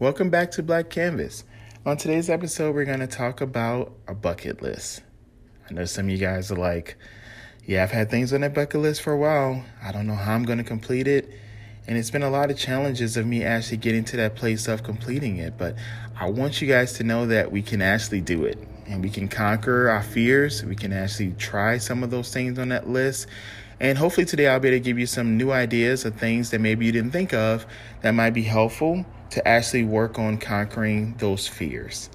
Welcome back to Black Canvas. On today's episode, we're going to talk about a bucket list. I know some of you guys are like, yeah, I've had things on that bucket list for a while. I don't know how I'm going to complete it. And it's been a lot of challenges of me actually getting to that place of completing it. But I want you guys to know that we can actually do it and we can conquer our fears. We can actually try some of those things on that list. And hopefully today I'll be able to give you some new ideas of things that maybe you didn't think of that might be helpful to actually work on conquering those fears.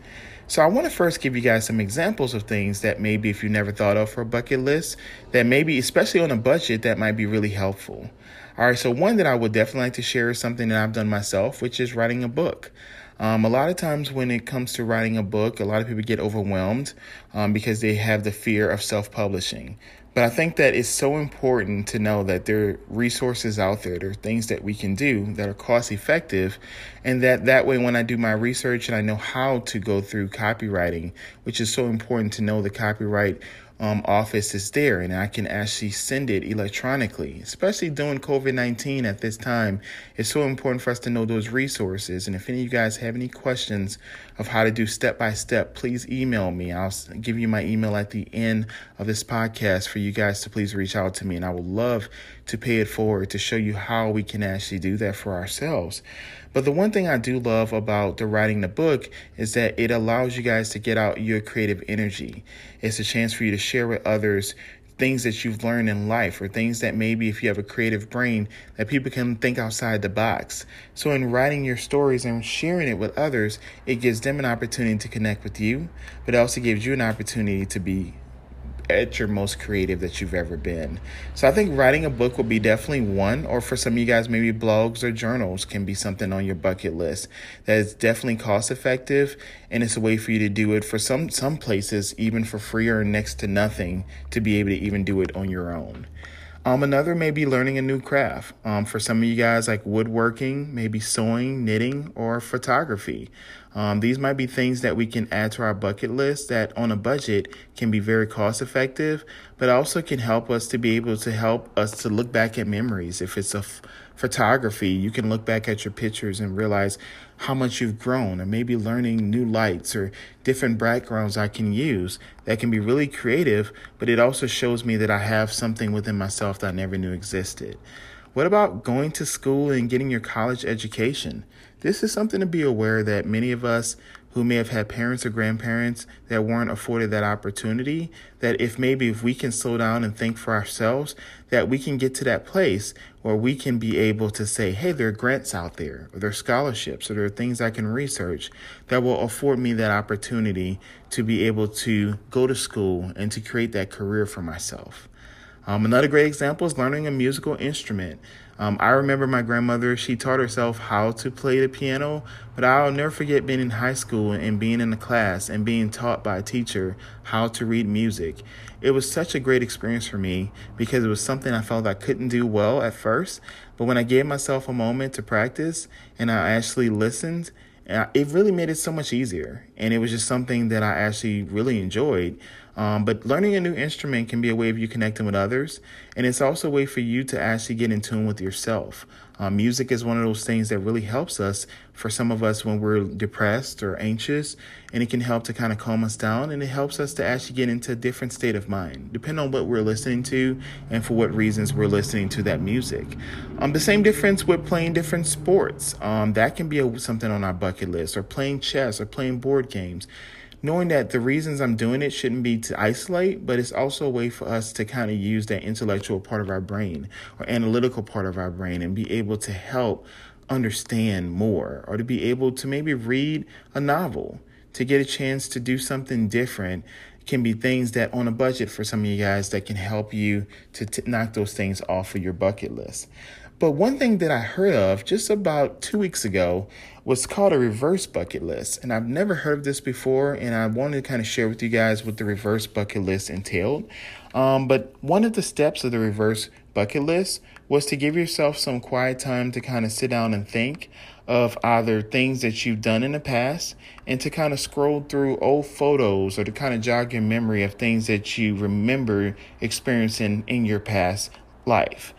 So, I want to first give you guys some examples of things that maybe if you never thought of for a bucket list, that maybe, especially on a budget, that might be really helpful. All right, so one that I would definitely like to share is something that I've done myself, which is writing a book. Um, a lot of times when it comes to writing a book, a lot of people get overwhelmed um, because they have the fear of self publishing. But I think that it's so important to know that there are resources out there, there are things that we can do that are cost effective, and that that way when I do my research and I know how to go through copyrighting, which is so important to know the copyright um, office is there and I can actually send it electronically, especially during COVID 19 at this time. It's so important for us to know those resources. And if any of you guys have any questions of how to do step by step, please email me. I'll give you my email at the end of this podcast for you guys to please reach out to me. And I would love to pay it forward to show you how we can actually do that for ourselves. But the one thing I do love about the writing the book is that it allows you guys to get out your creative energy. It's a chance for you to share with others things that you've learned in life or things that maybe if you have a creative brain that people can think outside the box. So in writing your stories and sharing it with others, it gives them an opportunity to connect with you, but it also gives you an opportunity to be at your most creative that you've ever been. So I think writing a book would be definitely one, or for some of you guys, maybe blogs or journals can be something on your bucket list that is definitely cost effective and it's a way for you to do it for some some places even for free or next to nothing to be able to even do it on your own. Um, another may be learning a new craft. Um, for some of you guys, like woodworking, maybe sewing, knitting, or photography. Um, these might be things that we can add to our bucket list that on a budget can be very cost effective, but also can help us to be able to help us to look back at memories. If it's a f- photography, you can look back at your pictures and realize how much you've grown, or maybe learning new lights or different backgrounds I can use that can be really creative, but it also shows me that I have something within myself that I never knew existed. What about going to school and getting your college education? This is something to be aware that many of us who may have had parents or grandparents that weren't afforded that opportunity, that if maybe if we can slow down and think for ourselves, that we can get to that place where we can be able to say, hey, there are grants out there, or there are scholarships, or there are things I can research that will afford me that opportunity to be able to go to school and to create that career for myself. Um, another great example is learning a musical instrument. Um, I remember my grandmother, she taught herself how to play the piano, but I'll never forget being in high school and being in a class and being taught by a teacher how to read music. It was such a great experience for me because it was something I felt I couldn't do well at first, but when I gave myself a moment to practice and I actually listened, it really made it so much easier. And it was just something that I actually really enjoyed. Um, but learning a new instrument can be a way of you connecting with others, and it's also a way for you to actually get in tune with yourself. Uh, music is one of those things that really helps us for some of us when we're depressed or anxious, and it can help to kind of calm us down, and it helps us to actually get into a different state of mind, depending on what we're listening to and for what reasons we're listening to that music. Um, the same difference with playing different sports. Um, that can be a, something on our bucket list, or playing chess, or playing board games knowing that the reasons I'm doing it shouldn't be to isolate, but it's also a way for us to kind of use that intellectual part of our brain or analytical part of our brain and be able to help understand more or to be able to maybe read a novel to get a chance to do something different can be things that on a budget for some of you guys that can help you to t- knock those things off of your bucket list. But one thing that I heard of just about two weeks ago was called a reverse bucket list. And I've never heard of this before, and I wanted to kind of share with you guys what the reverse bucket list entailed. Um, but one of the steps of the reverse bucket list was to give yourself some quiet time to kind of sit down and think of either things that you've done in the past and to kind of scroll through old photos or to kind of jog your memory of things that you remember experiencing in your past life.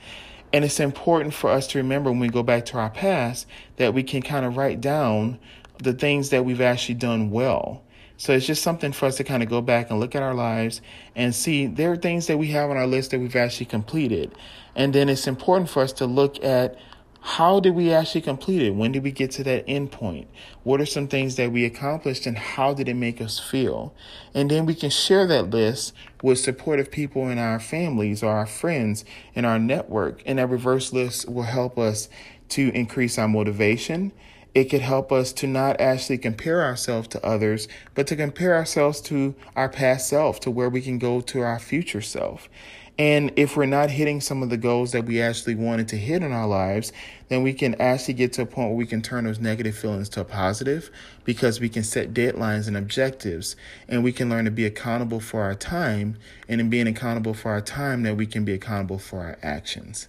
And it's important for us to remember when we go back to our past that we can kind of write down the things that we've actually done well. So it's just something for us to kind of go back and look at our lives and see there are things that we have on our list that we've actually completed. And then it's important for us to look at how did we actually complete it? When did we get to that end point? What are some things that we accomplished and how did it make us feel? And then we can share that list with supportive people in our families or our friends in our network. And that reverse list will help us to increase our motivation. It could help us to not actually compare ourselves to others, but to compare ourselves to our past self, to where we can go to our future self. And if we're not hitting some of the goals that we actually wanted to hit in our lives, then we can actually get to a point where we can turn those negative feelings to a positive because we can set deadlines and objectives and we can learn to be accountable for our time. And in being accountable for our time, that we can be accountable for our actions.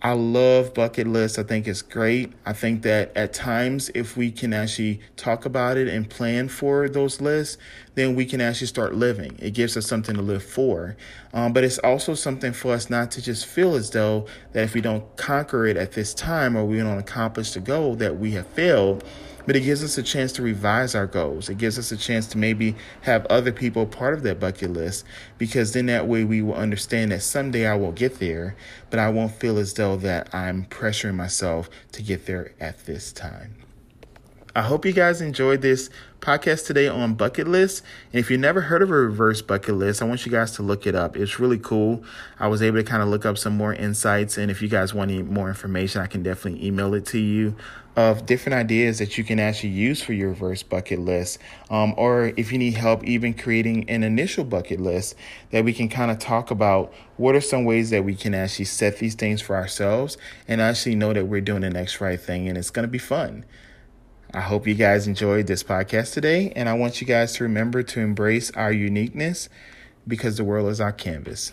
I love bucket lists. I think it's great. I think that at times, if we can actually talk about it and plan for those lists, then we can actually start living. It gives us something to live for. Um, but it's also something for us not to just feel as though that if we don't conquer it at this time or we don't accomplish the goal that we have failed but it gives us a chance to revise our goals. It gives us a chance to maybe have other people part of that bucket list because then that way we will understand that someday I will get there, but I won't feel as though that I'm pressuring myself to get there at this time. I hope you guys enjoyed this podcast today on bucket lists. And if you never heard of a reverse bucket list, I want you guys to look it up. It's really cool. I was able to kind of look up some more insights. And if you guys want any more information, I can definitely email it to you of different ideas that you can actually use for your reverse bucket list. Um, or if you need help even creating an initial bucket list that we can kind of talk about what are some ways that we can actually set these things for ourselves and actually know that we're doing the next right thing and it's going to be fun. I hope you guys enjoyed this podcast today, and I want you guys to remember to embrace our uniqueness because the world is our canvas.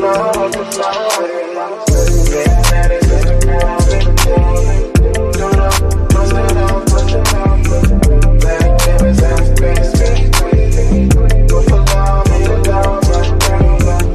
Love the floor. Getting at it.